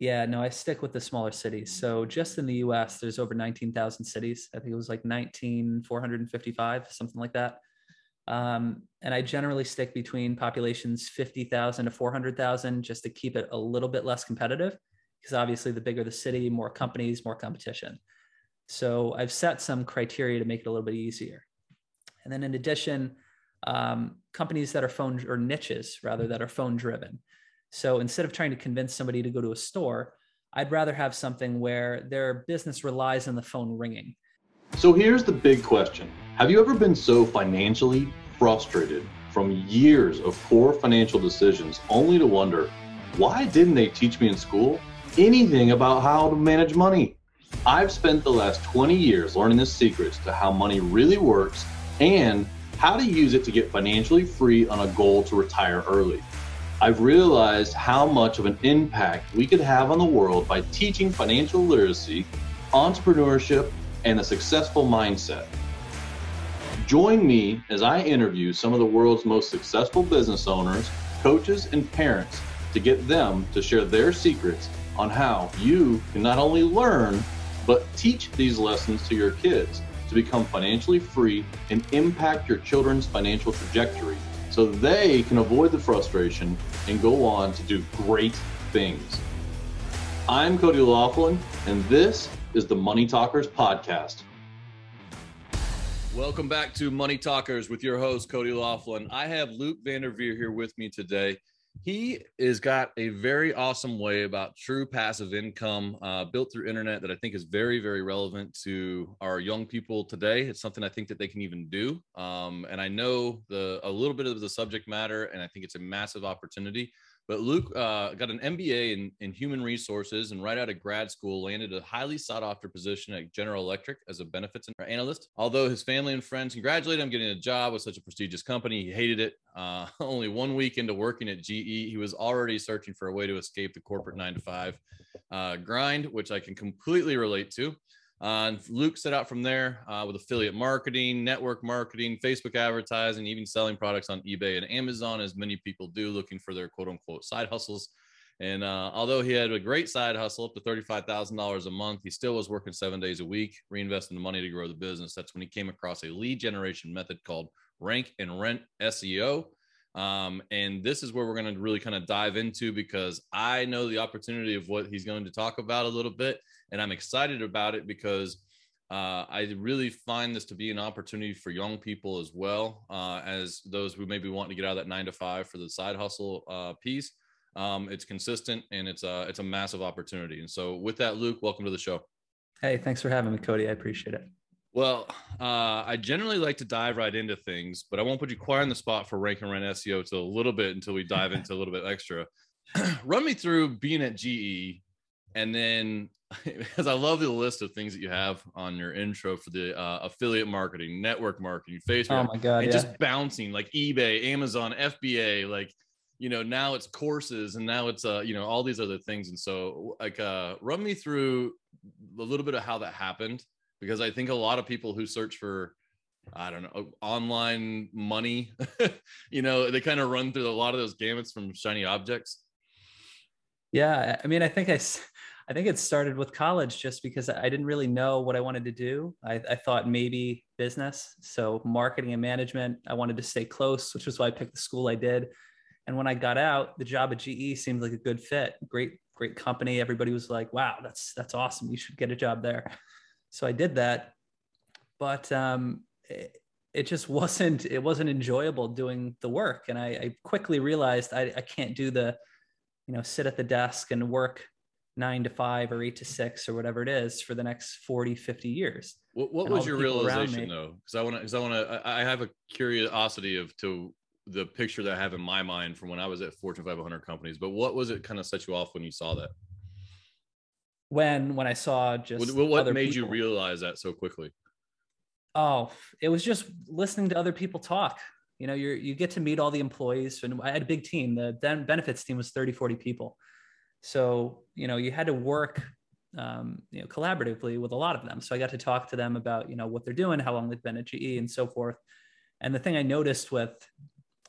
Yeah, no, I stick with the smaller cities. So just in the US, there's over 19,000 cities. I think it was like 19,455, something like that. Um, and I generally stick between populations 50,000 to 400,000 just to keep it a little bit less competitive because obviously the bigger the city, more companies, more competition. So I've set some criteria to make it a little bit easier. And then in addition, um, companies that are phone or niches rather that are phone driven. So instead of trying to convince somebody to go to a store, I'd rather have something where their business relies on the phone ringing. So here's the big question Have you ever been so financially frustrated from years of poor financial decisions only to wonder, why didn't they teach me in school anything about how to manage money? I've spent the last 20 years learning the secrets to how money really works and how to use it to get financially free on a goal to retire early. I've realized how much of an impact we could have on the world by teaching financial literacy, entrepreneurship, and a successful mindset. Join me as I interview some of the world's most successful business owners, coaches, and parents to get them to share their secrets on how you can not only learn, but teach these lessons to your kids to become financially free and impact your children's financial trajectory so they can avoid the frustration and go on to do great things. I'm Cody Laughlin, and this is the Money Talkers Podcast. Welcome back to Money Talkers with your host, Cody Laughlin. I have Luke Vanderveer here with me today he has got a very awesome way about true passive income uh, built through internet that i think is very very relevant to our young people today. It's something i think that they can even do. Um, and i know the a little bit of the subject matter and i think it's a massive opportunity but Luke uh, got an MBA in, in human resources and right out of grad school landed a highly sought after position at General Electric as a benefits analyst. Although his family and friends congratulated him getting a job with such a prestigious company, he hated it. Uh, only one week into working at GE, he was already searching for a way to escape the corporate nine to five uh, grind, which I can completely relate to. Uh, and Luke set out from there uh, with affiliate marketing, network marketing, Facebook advertising, even selling products on eBay and Amazon, as many people do, looking for their quote unquote side hustles. And uh, although he had a great side hustle up to $35,000 a month, he still was working seven days a week, reinvesting the money to grow the business. That's when he came across a lead generation method called rank and rent SEO. Um, and this is where we're going to really kind of dive into because I know the opportunity of what he's going to talk about a little bit and I'm excited about it because uh, I really find this to be an opportunity for young people as well uh, as those who maybe want to get out of that nine to five for the side hustle uh, piece. Um, it's consistent and it's a it's a massive opportunity. And so, with that, Luke, welcome to the show. Hey, thanks for having me, Cody. I appreciate it. Well, uh, I generally like to dive right into things, but I won't put you quite on the spot for rank and rent SEO to a little bit until we dive into a little bit extra. Run me through being at GE and then because I love the list of things that you have on your intro for the uh, affiliate marketing, network marketing, Facebook. Oh my god! And yeah. just bouncing like eBay, Amazon, FBA, like you know now it's courses and now it's uh you know all these other things. And so like uh run me through a little bit of how that happened because I think a lot of people who search for I don't know online money, you know, they kind of run through a lot of those gamuts from shiny objects. Yeah, I mean, I think I I think it started with college just because I didn't really know what I wanted to do. I, I, thought maybe business, so marketing and management. I wanted to stay close, which was why I picked the school I did. And when I got out, the job at GE seemed like a good fit. Great, great company. Everybody was like, "Wow, that's that's awesome. You should get a job there." So I did that, but um, it, it just wasn't it wasn't enjoyable doing the work. And I, I quickly realized I, I can't do the, you know, sit at the desk and work nine to five or eight to six or whatever it is for the next 40 50 years. What, what was your realization though? Because i want to because i want to i have a curiosity of to the picture that i have in my mind from when i was at fortune 500 companies but what was it kind of set you off when you saw that? When when i saw just what, what made people. you realize that so quickly? Oh it was just listening to other people talk. You know you you get to meet all the employees and i had a big team. The benefits team was 30 40 people so, you know, you had to work, um, you know, collaboratively with a lot of them. So I got to talk to them about, you know, what they're doing, how long they've been at GE and so forth. And the thing I noticed with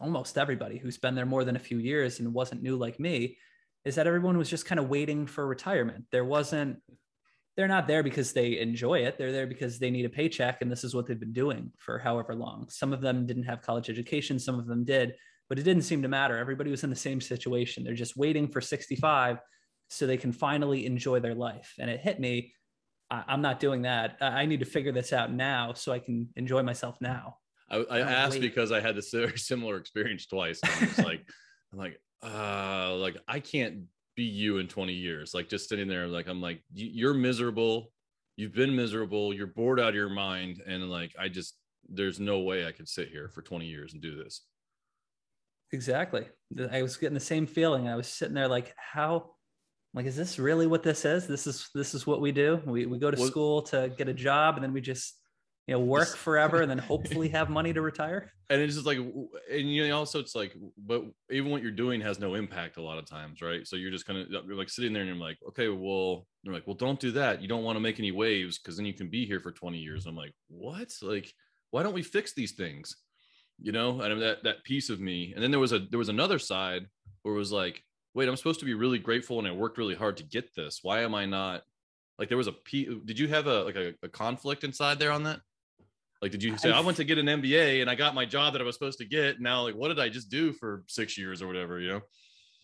almost everybody who's been there more than a few years and wasn't new like me is that everyone was just kind of waiting for retirement. There wasn't, they're not there because they enjoy it. They're there because they need a paycheck and this is what they've been doing for however long. Some of them didn't have college education, some of them did, but it didn't seem to matter. Everybody was in the same situation. They're just waiting for 65 so they can finally enjoy their life. And it hit me. I'm not doing that. I need to figure this out now so I can enjoy myself now. I, I asked wait. because I had this very similar experience twice. I'm just like, I'm like, uh, like I can't be you in 20 years. Like just sitting there, like I'm like, you're miserable. You've been miserable. You're bored out of your mind, and like I just, there's no way I could sit here for 20 years and do this. Exactly. I was getting the same feeling. I was sitting there like, how, like, is this really what this is? This is this is what we do. We we go to well, school to get a job, and then we just you know work forever and then hopefully have money to retire and it's just like and you know also it's like but even what you're doing has no impact a lot of times right so you're just kind of like sitting there and you're like okay well you're like well don't do that you don't want to make any waves because then you can be here for 20 years i'm like what like why don't we fix these things you know and that that piece of me and then there was a there was another side where it was like wait i'm supposed to be really grateful and i worked really hard to get this why am i not like there was a p did you have a like a, a conflict inside there on that like, did you say I, I went to get an MBA and I got my job that I was supposed to get? Now, like, what did I just do for six years or whatever? You know?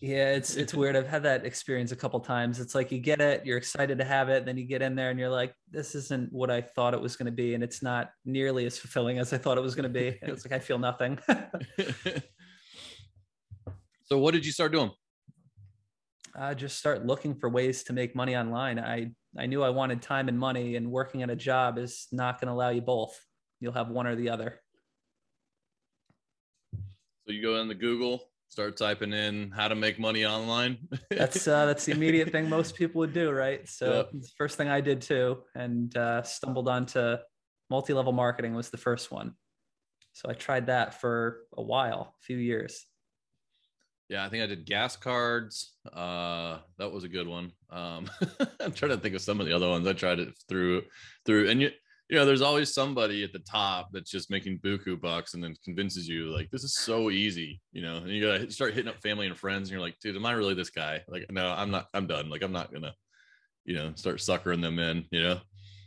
Yeah, it's it's weird. I've had that experience a couple times. It's like you get it, you're excited to have it, then you get in there and you're like, this isn't what I thought it was going to be, and it's not nearly as fulfilling as I thought it was going to be. And it's like I feel nothing. so, what did you start doing? I just start looking for ways to make money online. I I knew I wanted time and money, and working at a job is not going to allow you both you'll have one or the other. So you go in the Google, start typing in how to make money online. that's uh, that's the immediate thing most people would do, right? So yep. first thing I did too, and uh, stumbled onto multi-level marketing was the first one. So I tried that for a while, a few years. Yeah, I think I did gas cards. Uh, that was a good one. Um, I'm trying to think of some of the other ones I tried it through through, and you you know, there's always somebody at the top that's just making buku bucks and then convinces you like this is so easy, you know, and you gotta start hitting up family and friends and you're like, dude, am I really this guy? Like, no, I'm not, I'm done. Like, I'm not gonna, you know, start suckering them in, you know?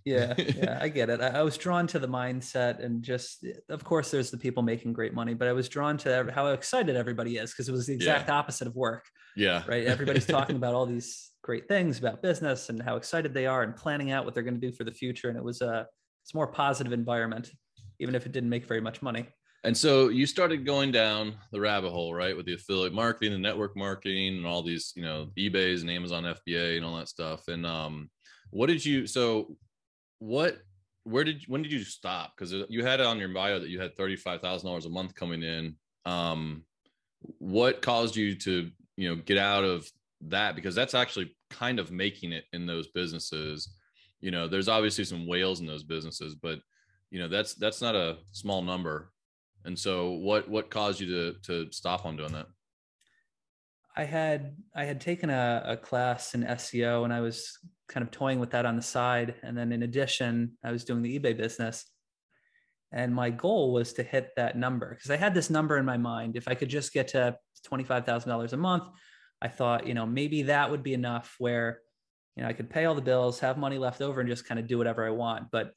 yeah, yeah, I get it. I, I, was drawn to the mindset and just, of course, there's the people making great money, but I was drawn to how excited everybody is because it was the exact yeah. opposite of work. Yeah. Right. Everybody's talking about all these great things about business and how excited they are and planning out what they're going to do for the future. And it was a, uh, it's more positive environment, even if it didn't make very much money. And so you started going down the rabbit hole, right, with the affiliate marketing, the network marketing, and all these, you know, eBay's and Amazon FBA and all that stuff. And um, what did you? So, what? Where did? When did you stop? Because you had it on your bio that you had thirty five thousand dollars a month coming in. Um, what caused you to, you know, get out of that? Because that's actually kind of making it in those businesses you know there's obviously some whales in those businesses but you know that's that's not a small number. And so what what caused you to to stop on doing that? I had i had taken a, a class in seo and i was kind of toying with that on the side. And then in addition i was doing the ebay business. And my goal was to hit that number because i had this number in my mind. If i could just get to $25000 a month i thought you know maybe that would be enough where you know, I could pay all the bills, have money left over, and just kind of do whatever I want. But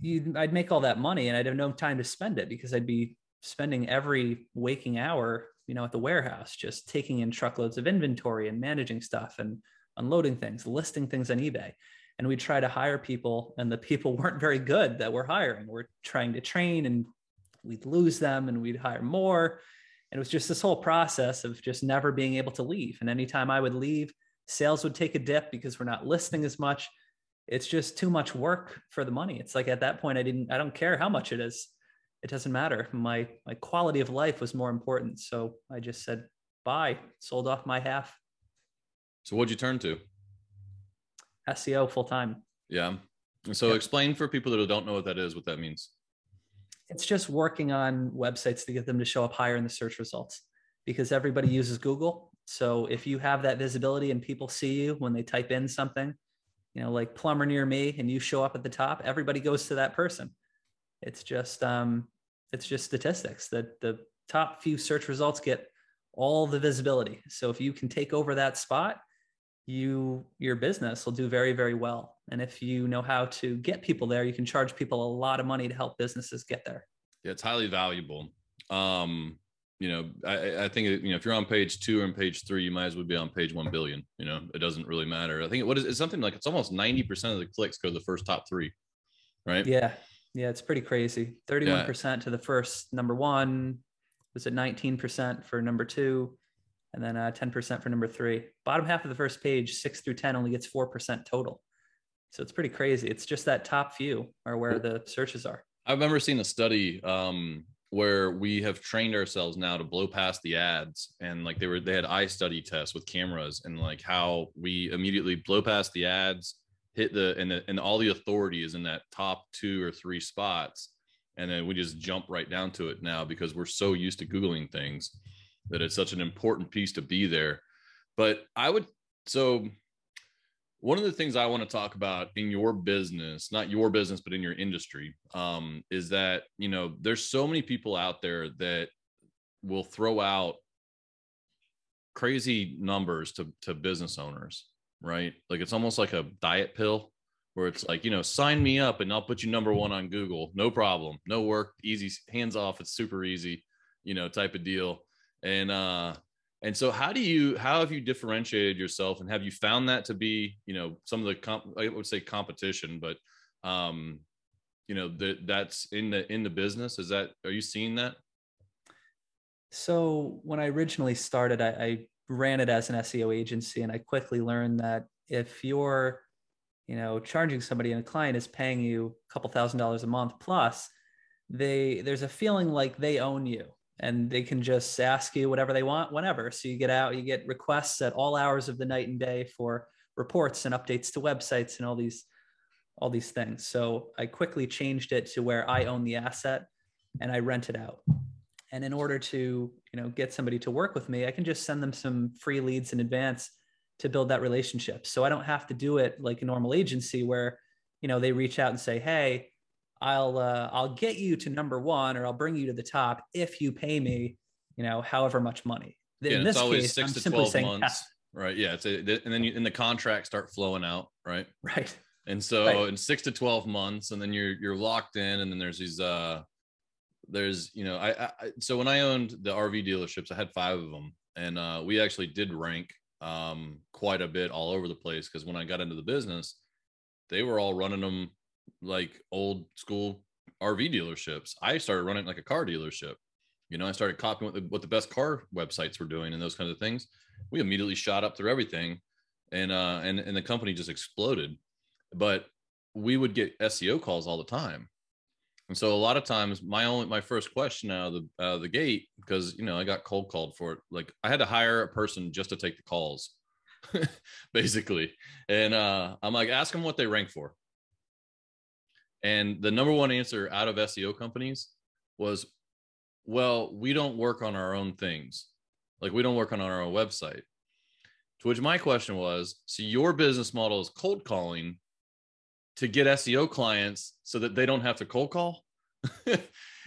you, I'd make all that money, and I'd have no time to spend it because I'd be spending every waking hour, you know, at the warehouse, just taking in truckloads of inventory and managing stuff and unloading things, listing things on eBay. And we'd try to hire people, and the people weren't very good that we're hiring. We're trying to train, and we'd lose them, and we'd hire more. And it was just this whole process of just never being able to leave. And anytime I would leave, sales would take a dip because we're not listing as much. It's just too much work for the money. It's like at that point i didn't i don't care how much it is. It doesn't matter. My my quality of life was more important. So i just said bye sold off my half. So what'd you turn to? Seo full time yeah. So yep. explain for people that don't know what that is what that means. It's just working on websites to get them to show up higher in the search results because everybody uses google so if you have that visibility and people see you when they type in something, you know, like plumber near me, and you show up at the top, everybody goes to that person. It's just um, it's just statistics that the top few search results get all the visibility. So if you can take over that spot, you your business will do very very well. And if you know how to get people there, you can charge people a lot of money to help businesses get there. Yeah, it's highly valuable. Um, you know, I, I think you know if you're on page two or on page three, you might as well be on page one billion. You know, it doesn't really matter. I think what is it's something like it's almost ninety percent of the clicks go to the first top three, right? Yeah, yeah, it's pretty crazy. Thirty-one percent to the first number one. Was it nineteen percent for number two? and then uh, 10% for number three. Bottom half of the first page, six through 10, only gets 4% total. So it's pretty crazy. It's just that top few are where the searches are. I remember seeing a study um, where we have trained ourselves now to blow past the ads and like they were, they had eye study tests with cameras and like how we immediately blow past the ads, hit the, and, the, and all the authority is in that top two or three spots. And then we just jump right down to it now because we're so used to Googling things that it's such an important piece to be there. But I would so one of the things I want to talk about in your business, not your business, but in your industry, um, is that you know there's so many people out there that will throw out crazy numbers to to business owners, right? Like it's almost like a diet pill where it's like, you know, sign me up and I'll put you number one on Google. No problem. No work, easy, hands off. It's super easy, you know, type of deal and uh and so how do you how have you differentiated yourself and have you found that to be you know some of the comp i would say competition but um you know that that's in the in the business? Is that are you seeing that? So when i originally started I, I ran it as an seo agency and i quickly learned that if you're you know charging somebody and a client is paying you a couple thousand dollars a month plus they there's a feeling like they own you and they can just ask you whatever they want whenever. So you get out, you get requests at all hours of the night and day for reports and updates to websites and all these all these things. So I quickly changed it to where I own the asset and I rent it out. And in order to, you know, get somebody to work with me, I can just send them some free leads in advance to build that relationship. So I don't have to do it like a normal agency where, you know, they reach out and say, "Hey, I'll uh, I'll get you to number one or I'll bring you to the top if you pay me, you know, however much money. In yeah, this case, I'm simply saying months. Yes. Right. Yeah. It's a, and then you, in the contracts start flowing out. Right. Right. And so right. in six to 12 months, and then you're, you're locked in. And then there's these, uh, there's, you know, I, I, so when I owned the RV dealerships, I had five of them and, uh, we actually did rank, um, quite a bit all over the place. Cause when I got into the business, they were all running them like old school RV dealerships. I started running like a car dealership. You know, I started copying what the, what the best car websites were doing and those kinds of things. We immediately shot up through everything, and uh, and and the company just exploded. But we would get SEO calls all the time, and so a lot of times my only my first question out of the uh, the gate because you know I got cold called for it. Like I had to hire a person just to take the calls, basically, and uh, I'm like ask them what they rank for and the number one answer out of SEO companies was, well, we don't work on our own things. Like we don't work on our own website. To which my question was, so your business model is cold calling to get SEO clients so that they don't have to cold call?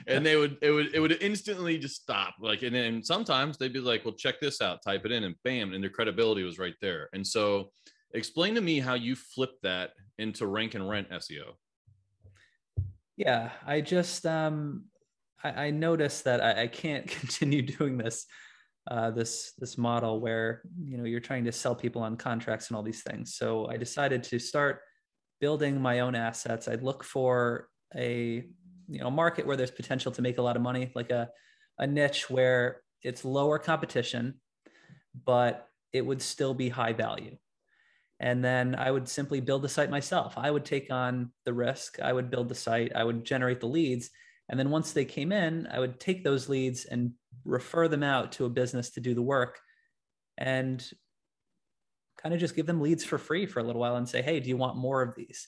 and they would it would it would instantly just stop like and then sometimes they'd be like well check this out type it in and bam and their credibility was right there and so explain to me how you flip that into rank and rent seo yeah, I just um, I, I noticed that I, I, can't continue doing this uh, this this model where you know you're trying to sell people on contracts and all these things. So I decided to start building my own assets. I'd look for a you know market where there's potential to make a lot of money, like a a niche where it's lower competition, but it would still be high value and then I would simply build the site myself. I would take on the risk. I would build the site. I would generate the leads. And then once they came in, I would take those leads and refer them out to a business to do the work and kind of just give them leads for free for a little while and say, hey, do you want more of these?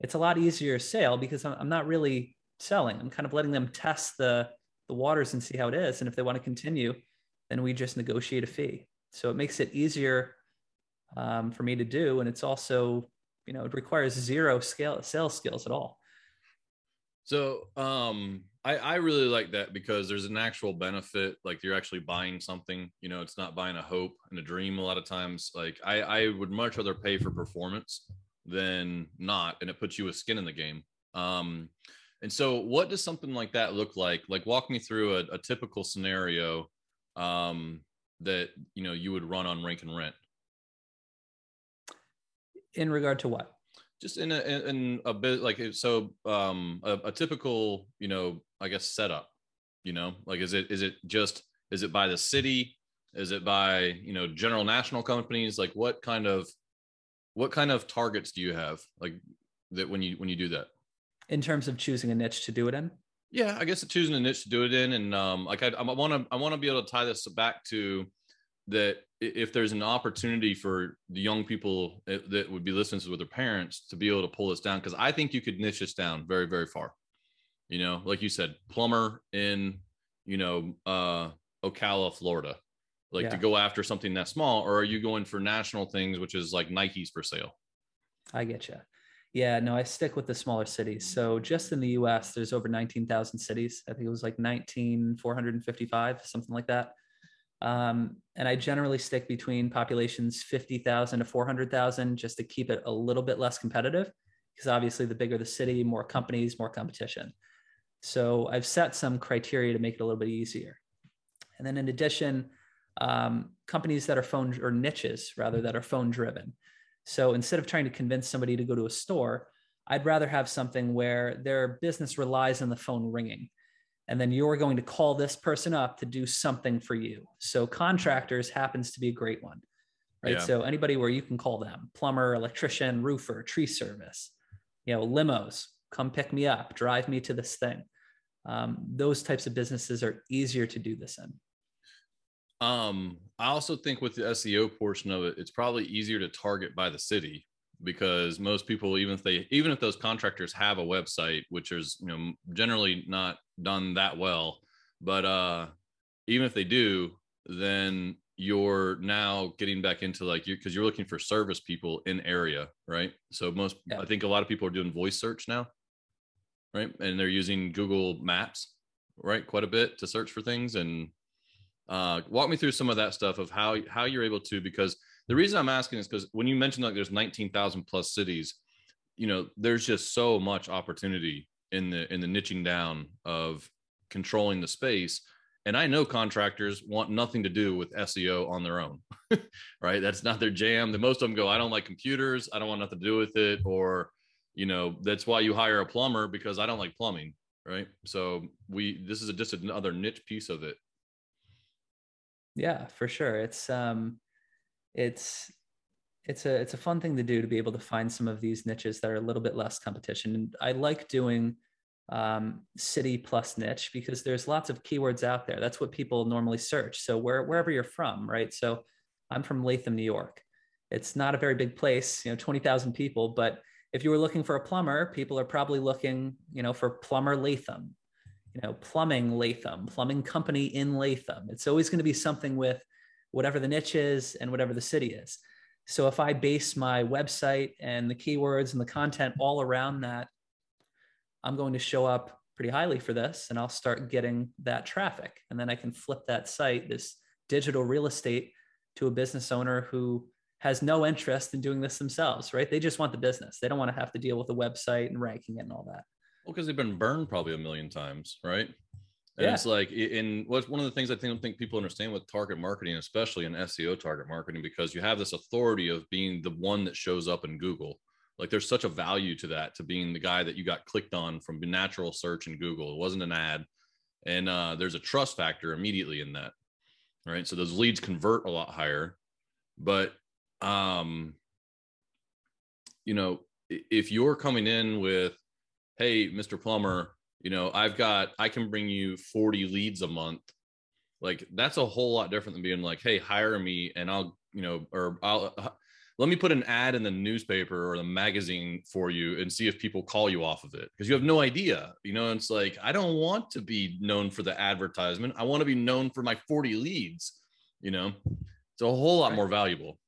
It's a lot easier sale because I'm not really selling. I'm kind of letting them test the, the waters and see how it is. And if they want to continue, then we just negotiate a fee. So it makes it easier um, for me to do. And it's also, you know, it requires zero scale sales skills at all. So, um, I, I really like that because there's an actual benefit. Like you're actually buying something, you know, it's not buying a hope and a dream a lot of times. Like I, I would much rather pay for performance than not. And it puts you with skin in the game. Um, and so what does something like that look like? Like walk me through a, a typical scenario um, that, you know, you would run on rank and rent. In regard to what? just in a in a bit like so um a, a, typical you know i guess setup you know? Like is it is it just is it by the city? Is it by you know general national companies? Like what kind of what kind of targets do you have like that when you when you do that? In terms of choosing a niche to do it in? Yeah i guess choosing a niche to do it in and um like i want to i want to be able to tie this back to that if there's an opportunity for the young people eh, that would be listening to with their parents to be able to pull this down because i think you could niche this down very very far. You know like you said plumber in you know uh ocala florida. Like yeah. to go after something that small or are you going for national things which is like nike's for sale? I get you yeah no i stick with the smaller cities. So just in the us there's over 19000 cities. I think it was like 19455 something like that um, and I generally stick between populations 50,000 to 400,000 just to keep it a little bit less competitive because obviously the bigger the city, more companies, more competition. So I've set some criteria to make it a little bit easier. And then in addition, um, companies that are phone or niches rather that are phone driven. So instead of trying to convince somebody to go to a store, I'd rather have something where their business relies on the phone ringing and then you're going to call this person up to do something for you. So contractors happens to be a great one, right? Yeah. So anybody where you can call them plumber, electrician, roofer, tree service, you know, limos, come pick me up, drive me to this thing. Um, those types of businesses are easier to do this in. Um, I also think with the SEO portion of it, it's probably easier to target by the city because most people even if they even if those contractors have a website which is you know generally not done that well but uh even if they do then you're now getting back into like you because you're looking for service people in area right? So most yeah. i think a lot of people are doing voice search now right? And they're using google maps right quite a bit to search for things. And uh walk me through some of that stuff of how how you're able to because the reason I'm asking is because when you mentioned like there's 19,000 plus cities, you know, there's just so much opportunity in the in the niching down of controlling the space. And I know contractors want nothing to do with SEO on their own, right? That's not their jam. The most of them go, I don't like computers. I don't want nothing to do with it. Or, you know, that's why you hire a plumber because I don't like plumbing, right? So we this is a, just another niche piece of it. Yeah, for sure. It's um it's it's a it's a fun thing to do to be able to find some of these niches that are a little bit less competition. And I like doing um, city plus niche because there's lots of keywords out there. That's what people normally search. So where, wherever you're from, right? So I'm from Latham, New York. It's not a very big place, you know, 20,000 people, but if you were looking for a plumber, people are probably looking, you know, for plumber Latham, you know, plumbing Latham, plumbing company in Latham. It's always going to be something with whatever the niche is and whatever the city is. So if I base my website and the keywords and the content all around that, I'm going to show up pretty highly for this and I'll start getting that traffic. And then I can flip that site, this digital real estate, to a business owner who has no interest in doing this themselves, right? They just want the business. They don't want to have to deal with the website and ranking it and all that. Well, because they've been burned probably a million times, right? And yeah. it's like in what's one of the things I think, think people understand with target marketing, especially in SEO target marketing, because you have this authority of being the one that shows up in Google. Like there's such a value to that, to being the guy that you got clicked on from natural search in Google. It wasn't an ad. And uh, there's a trust factor immediately in that. Right. So those leads convert a lot higher. But um, you know, if you're coming in with, hey, Mr. Plumber, you know i've got i can bring you 40 leads a month. Like that's a whole lot different than being like hey hire me and i'll you know or i'll uh, let me put an ad in the newspaper or the magazine for you and see if people call you off of it. Because you have no idea you know it's like i don't want to be known for the advertisement. I want to be known for my 40 leads you know? It's a whole lot more valuable.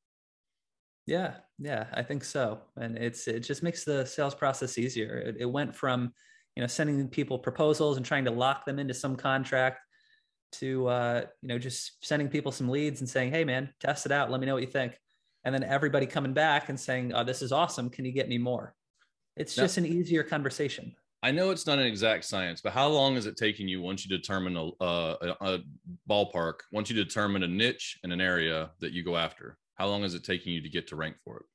Yeah yeah i think so. And it's it just makes the sales process easier. It, it went from you know sending people proposals and trying to lock them into some contract to uh, you know just sending people some leads and saying hey man test it out. Let me know what you think. And then everybody coming back and saying oh this is awesome. Can you get me more? It's just an easier conversation. I know it's not an exact science but how long is it taking you once you determine a, a, a ballpark once you determine a niche and an area that you go after? How long is it taking you to get to rank for it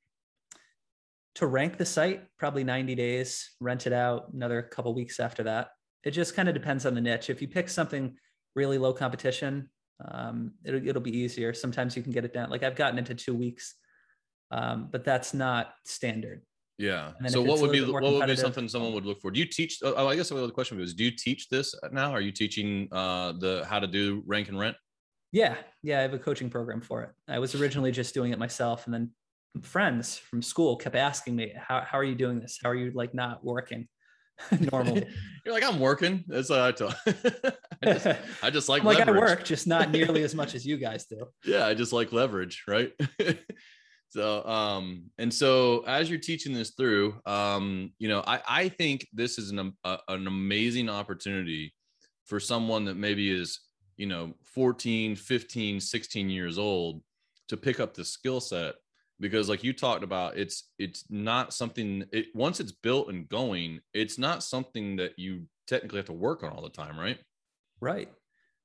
to rank the site probably 90 days rent it out another couple weeks after that. It just kind of depends on the niche. If you pick something really low competition um, it'll, it'll be easier. Sometimes you can get it down like i've gotten into two weeks um, but that's not standard. Yeah. So what would be what would be something someone would look for? Do you teach oh i guess the other question was do you teach this now? Are you teaching uh, the how to do rank and rent? Yeah. Yeah i have a coaching program for it. I was originally just doing it myself and then friends from school kept asking me, how, how are you doing this? How are you like not working normally? You're like, I'm working. That's what I tell. I, just, I just like, like I work, just not nearly as much as you guys do. Yeah. I just like leverage. Right. so, um, and so as you're teaching this through, um, you know, I, I think this is an, a, an amazing opportunity for someone that maybe is, you know, 14, 15, 16 years old to pick up the skill set because like you talked about it's it's not something it once it's built and going it's not something that you technically have to work on all the time right? Right.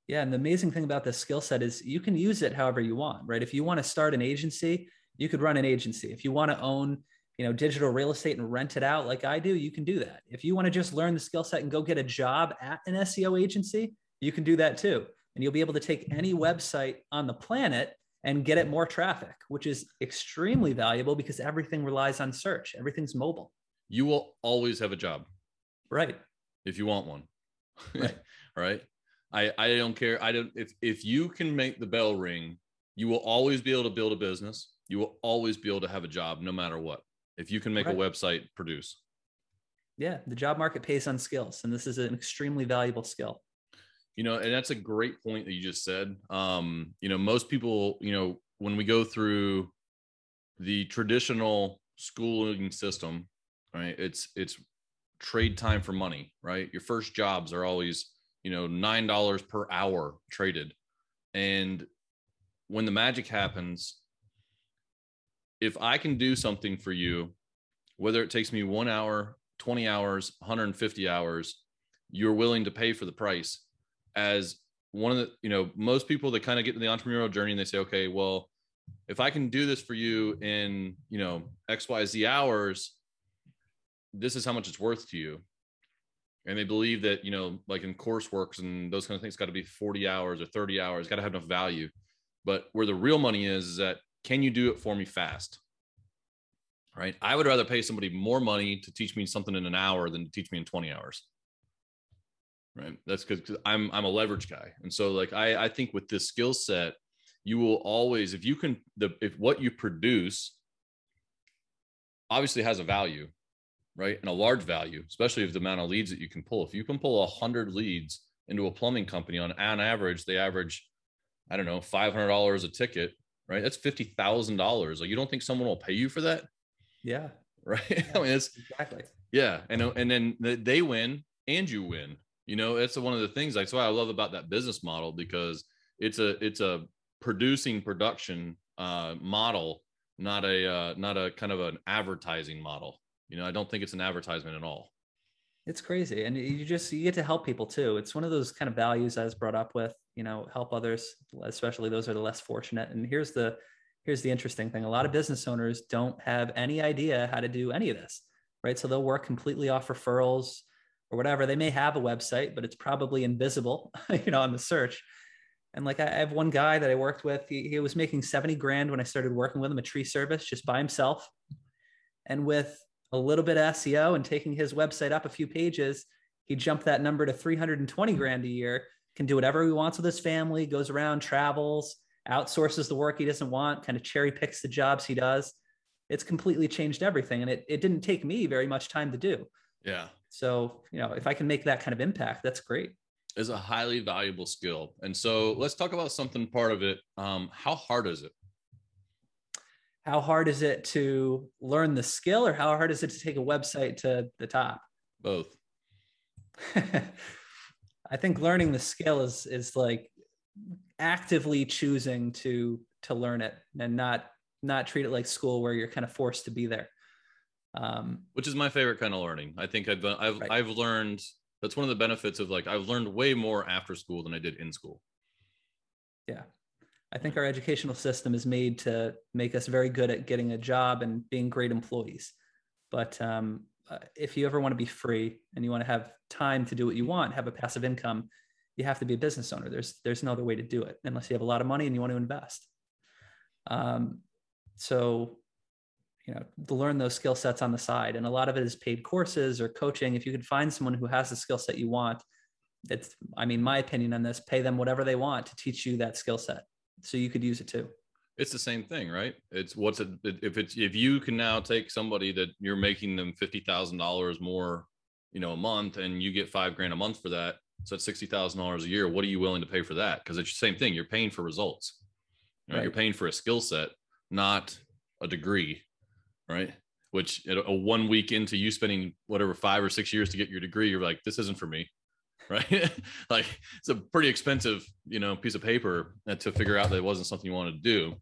Yeah and the amazing thing about this skill set is you can use it however you want right? If you want to start an agency you could run an agency. If you want to own you know digital real estate and rent it out like i do you can do that. If you want to just learn the skill set and go get a job at an seo agency you can do that too. And you'll be able to take any website on the planet and get it more traffic, which is extremely valuable because everything relies on search. Everything's mobile. You will always have a job. Right. If you want one. Right. right. I, I don't care. I don't if if you can make the bell ring, you will always be able to build a business. You will always be able to have a job no matter what. If you can make right. a website produce. Yeah, the job market pays on skills and this is an extremely valuable skill you know and that's a great point that you just said. Um you know most people you know when we go through the traditional schooling system right it's it's trade time for money right? Your first jobs are always you know nine dollars per hour traded. And when the magic happens if i can do something for you whether it takes me one hour 20 hours 150 hours you're willing to pay for the price as one of the you know most people that kind of get to the entrepreneurial journey and they say okay well if i can do this for you in you know xyz hours this is how much it's worth to you. And they believe that you know like in courseworks and those kind of things got to be 40 hours or 30 hours got to have enough value. But where the real money is is that can you do it for me fast? Right? I would rather pay somebody more money to teach me something in an hour than to teach me in 20 hours right? That's because i'm i'm a leverage guy. And so like i i think with this skill set you will always if you can the if what you produce obviously has a value right? And a large value especially if the amount of leads that you can pull. If you can pull a hundred leads into a plumbing company on on average they average i don't know $500 a ticket right? That's $50000 like you don't think someone will pay you for that? Yeah. Right? Yeah, i mean it's exactly. Yeah. And and then they win and you win you know it's one of the things that's why i love about that business model because it's a it's a producing production uh, model not a uh, not a kind of an advertising model. You know i don't think it's an advertisement at all. It's crazy. And you just you get to help people too. It's one of those kind of values i was brought up with you know help others especially those are the less fortunate. And here's the here's the interesting thing. A lot of business owners don't have any idea how to do any of this right? So they'll work completely off referrals or whatever. They may have a website, but it's probably invisible, you know, on the search. And like I have one guy that I worked with, he, he was making 70 grand when I started working with him, a tree service just by himself. And with a little bit of SEO and taking his website up a few pages, he jumped that number to 320 grand a year, can do whatever he wants with his family, goes around, travels, outsources the work he doesn't want, kind of cherry picks the jobs he does. It's completely changed everything. And it, it didn't take me very much time to do. Yeah. So, you know, if I can make that kind of impact, that's great. Is a highly valuable skill. And so let's talk about something part of it. Um, how hard is it? How hard is it to learn the skill or how hard is it to take a website to the top? Both. I think learning the skill is is like actively choosing to to learn it and not not treat it like school where you're kind of forced to be there. Um, Which is my favorite kind of learning. I think I've I've right. I've learned that's one of the benefits of like I've learned way more after school than I did in school. Yeah. I think our educational system is made to make us very good at getting a job and being great employees. But um, uh, if you ever want to be free and you want to have time to do what you want, have a passive income, you have to be a business owner. There's there's no other way to do it unless you have a lot of money and you want to invest. Um, so, you know, to learn those skill sets on the side, and a lot of it is paid courses or coaching. If you could find someone who has the skill set you want, it's I mean, my opinion on this: pay them whatever they want to teach you that skill set, so you could use it too it's the same thing, right? It's what's it if it's if you can now take somebody that you're making them fifty thousand dollars more, you know, a month, and you get five grand a month for that, so that's thousand dollars a year. What are you willing to pay for that? Because it's the same thing. You're paying for results. Right? right. You're paying for a skill set, not a degree, right? Which a one week into you spending whatever five or six years to get your degree, you're like, this isn't for me right? like it's a pretty expensive, you know, piece of paper to figure out that it wasn't something you wanted to do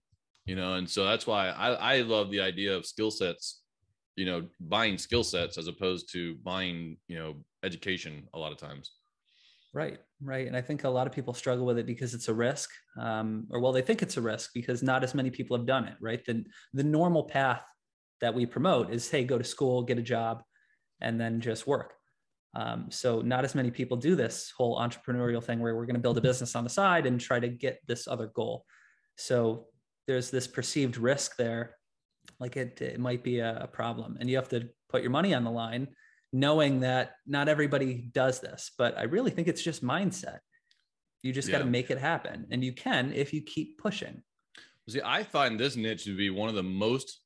you know and so that's why i i love the idea of skill sets you know buying skill sets as opposed to buying you know education a lot of times right right and i think a lot of people struggle with it because it's a risk um, or well they think it's a risk because not as many people have done it right the, the normal path that we promote is hey go to school get a job and then just work. Um, so not as many people do this whole entrepreneurial thing where we're going to build a business on the side and try to get this other goal. So there's this perceived risk there like it, it might be a, a problem and you have to put your money on the line knowing that not everybody does this but i really think it's just mindset. You just yeah. got to make it happen and you can if you keep pushing. See i find this niche to be one of the most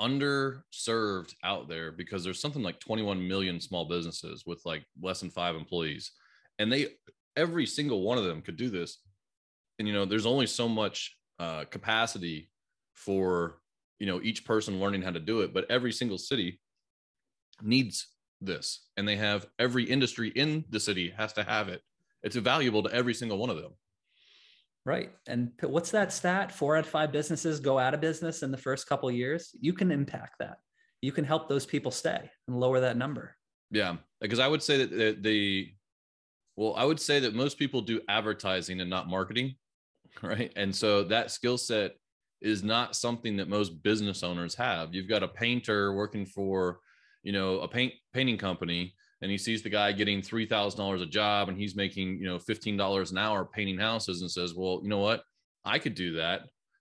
underserved out there because there's something like 21 million small businesses with like less than five employees. And they every single one of them could do this. And you know there's only so much uh, capacity for you know each person learning how to do it but every single city needs this. And they have every industry in the city has to have it. It's valuable to every single one of them right and what's that stat four out of five businesses go out of business in the first couple years you can impact that you can help those people stay and lower that number yeah because i would say that the, the well i would say that most people do advertising and not marketing right? And so that skill set is not something that most business owners have. You've got a painter working for, you know, a paint painting company and he sees the guy getting $3,000 a job and he's making, you know, $15 an hour painting houses and says, "Well, you know what? I could do that."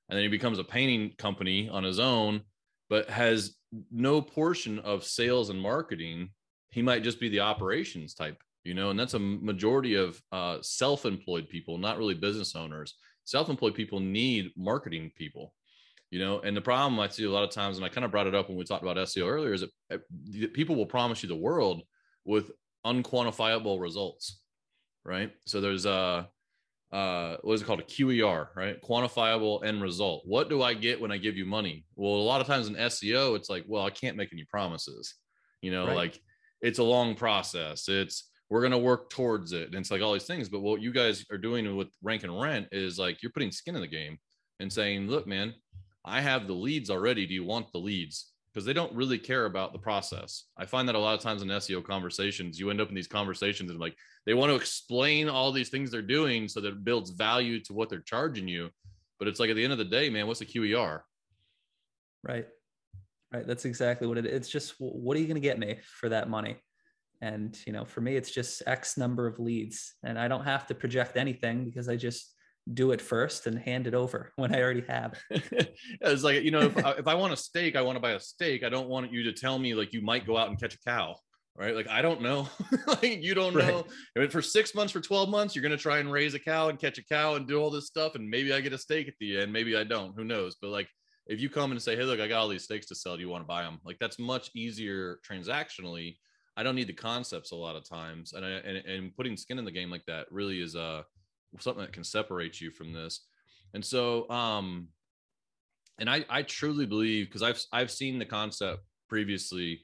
And then he becomes a painting company on his own but has no portion of sales and marketing. He might just be the operations type, you know, and that's a majority of uh, self-employed people, not really business owners self-employed people need marketing people you know and the problem i see a lot of times and i kind of brought it up when we talked about seo earlier is that eh, people will promise you the world with unquantifiable results right so there's a uh, what is it called a QER, right? Quantifiable end result. What do I get when I give you money? Well, a lot of times in SEO, it's like, well, I can't make any promises. You know, right. like it's a long process. It's we're going to work towards it. And it's like all these things. But what you guys are doing with rank and rent is like you're putting skin in the game and saying, look, man, I have the leads already. Do you want the leads? Because they don't really care about the process. I find that a lot of times in SEO conversations, you end up in these conversations and like they want to explain all these things they're doing so that it builds value to what they're charging you. But it's like at the end of the day, man, what's the QER? Right. Right. That's exactly what it is. It's just what are you going to get me for that money? and you know for me it's just x number of leads and i don't have to project anything because i just do it first and hand it over when i already have it. It's like you know if, if i want a steak i want to buy a steak. I don't want you to tell me like you might go out and catch a cow right? Like i don't know. Like you don't know. I mean, for six months for 12 months you're going to try and raise a cow and catch a cow and do all this stuff and maybe i get a steak at the end maybe i don't who knows? But like if you come and say hey look i got all these steaks to sell do you want to buy them like that's much easier transactionally. I don't need the concepts a lot of times, and I, and, and putting skin in the game like that really is uh something that can separate you from this. And so, um, and I I truly believe because I've I've seen the concept previously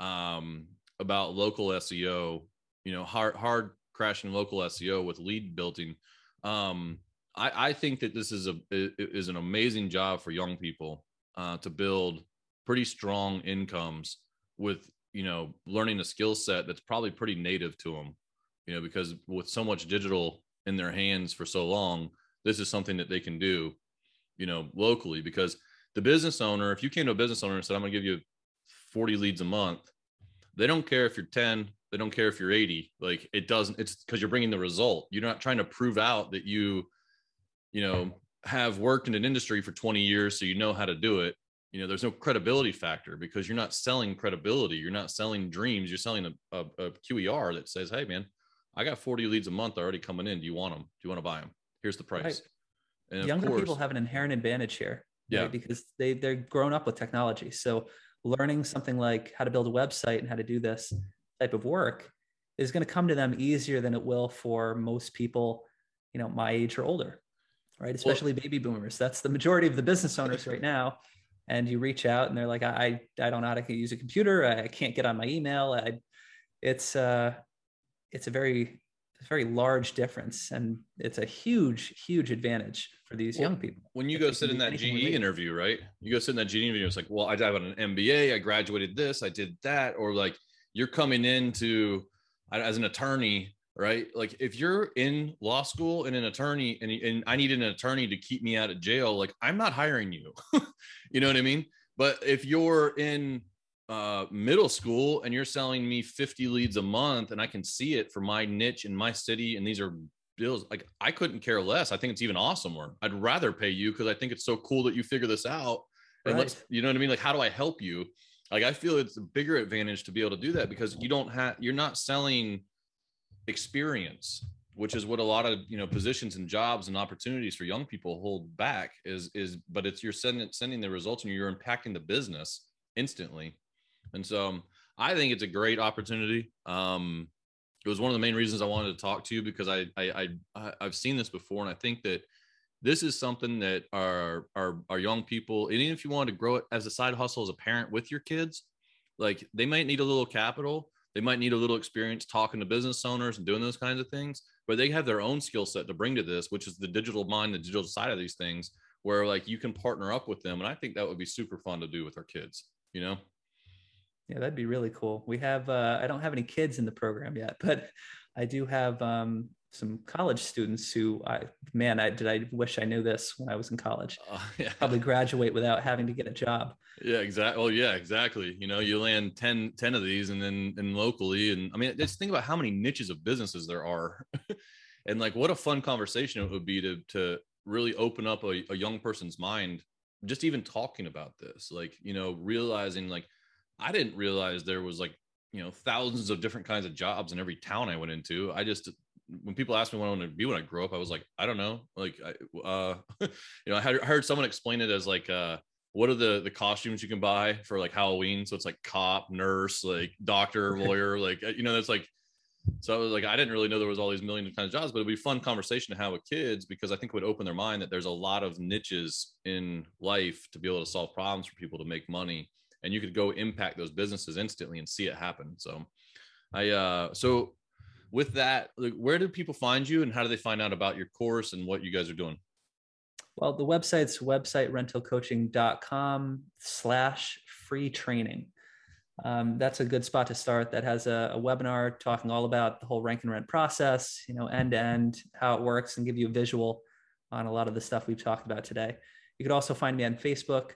um, about local SEO you know, hard hard crashing local SEO with lead building. Um, I, I think that this is a is an amazing job for young people uh, to build pretty strong incomes with you know learning a skill set that's probably pretty native to them you know because with so much digital in their hands for so long this is something that they can do you know locally. Because the business owner if you came to a business owner and said i'm going to give you 40 leads a month they don't care if you're 10 they don't care if you're 80 like it doesn't it's because you're bringing the result. You're not trying to prove out that you you know have worked in an industry for 20 years so you know how to do it. You know there's no credibility factor because you're not selling credibility. You're not selling dreams. You're selling a, a, a, qer that says hey man i got 40 leads a month already coming in. Do you want them do you want to buy them here's the price. Right. and younger course, people have an inherent advantage here yeah. Right? because they they're grown up with technology. So learning something like how to build a website and how to do this type of work is going to come to them easier than it will for most people you know my age or older right? Especially well, baby boomers. That's the majority of the business owners right now. And you reach out and they're like, I, I don't know how to use a computer. I can't get on my email. I, it's, uh, it's a very, it's a very large difference. And it's a huge, huge advantage for these well, young people. When you go sit in that GE interview, right? You go sit in that GE interview. It's like, well, I have an MBA. I graduated this, I did that. Or like you're coming into as an attorney right? Like if you're in law school and an attorney and, and I need an attorney to keep me out of jail, like I'm not hiring you. you know what I mean? But if you're in uh, middle school and you're selling me 50 leads a month and I can see it for my niche in my city and these are bills like I couldn't care less. I think it's even awesomer. I'd rather pay you because I think it's so cool that you figure this out. And right. let's, you know what I mean? Like, how do I help you? Like, I feel it's a bigger advantage to be able to do that because you don't have, you're not selling experience which is what a lot of you know positions and jobs and opportunities for young people hold back is is but it's you're sending sending the results and you're impacting the business instantly and so um, i think it's a great opportunity um it was one of the main reasons i wanted to talk to you because i i, I i've seen this before and i think that this is something that our our, our young people and even if you want to grow it as a side hustle as a parent with your kids like they might need a little capital they might need a little experience talking to business owners and doing those kinds of things, but they have their own skill set to bring to this, which is the digital mind, the digital side of these things, where like you can partner up with them. And I think that would be super fun to do with our kids, you know? Yeah, that'd be really cool. We have, uh, I don't have any kids in the program yet, but I do have um, some college students who I man I did I wish I knew this when I was in college. Uh, yeah. Probably graduate without having to get a job. Yeah, exactly. well yeah, exactly. You know, you land 10, 10 of these and then and locally and I mean just think about how many niches of businesses there are. and like what a fun conversation it would be to to really open up a, a young person's mind just even talking about this. Like, you know, realizing like I didn't realize there was like you know thousands of different kinds of jobs in every town I went into. I just when people ask me what I want to be when I grow up, I was like, I don't know. Like, I, uh, you know, I heard someone explain it as like, uh, what are the the costumes you can buy for like Halloween? So it's like cop, nurse, like doctor, lawyer, like uh, you know, that's like. So I was like, I didn't really know there was all these million kinds of jobs, but it'd be fun conversation to have with kids because I think it would open their mind that there's a lot of niches in life to be able to solve problems for people to make money, and you could go impact those businesses instantly and see it happen. So, I uh, so with that, like, where do people find you and how do they find out about your course and what you guys are doing? Well, the website's website rentalcoaching.com slash free training. Um, that's a good spot to start. That has a, a, webinar talking all about the whole rank and rent process, you know, end to end, how it works, and give you a visual on a lot of the stuff we've talked about today. You could also find me on Facebook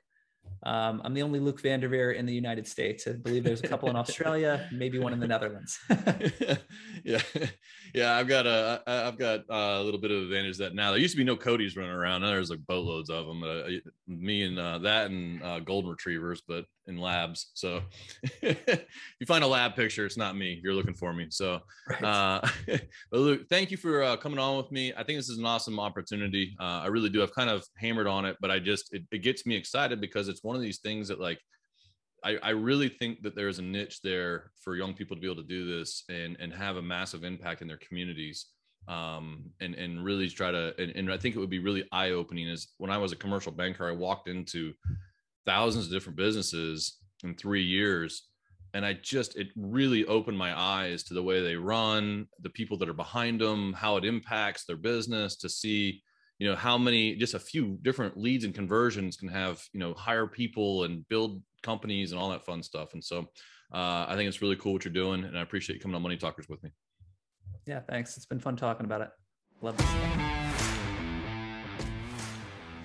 um, I'm the only Luke Vanderveer in the United States. I believe there's a couple in Australia, maybe one in the Netherlands. yeah, yeah. I've got a, I've got a little bit of advantage that now. There used to be no Cody's running around. Now there's like boatloads of them. Uh, me and uh, that and uh, golden retrievers, but in labs. So you find a lab picture, it's not me. You're looking for me. So, right. uh, but Luke, thank you for uh, coming on with me. I think this is an awesome opportunity. Uh, I really do. I've kind of hammered on it, but I just it, it gets me excited because it's one of these things that like I, I really think that there's a niche there for young people to be able to do this and and have a massive impact in their communities um, and and really try to and, and I think it would be really eye opening. Is when I was a commercial banker, I walked into thousands of different businesses in three years and I just it really opened my eyes to the way they run, the people that are behind them, how it impacts their business. To see, you know, how many just a few different leads and conversions can have, you know, hire people and build companies and all that fun stuff. And so, uh, I think it's really cool what you're doing, and I appreciate you coming on Money Talkers with me. Yeah, thanks. It's been fun talking about it. Love this.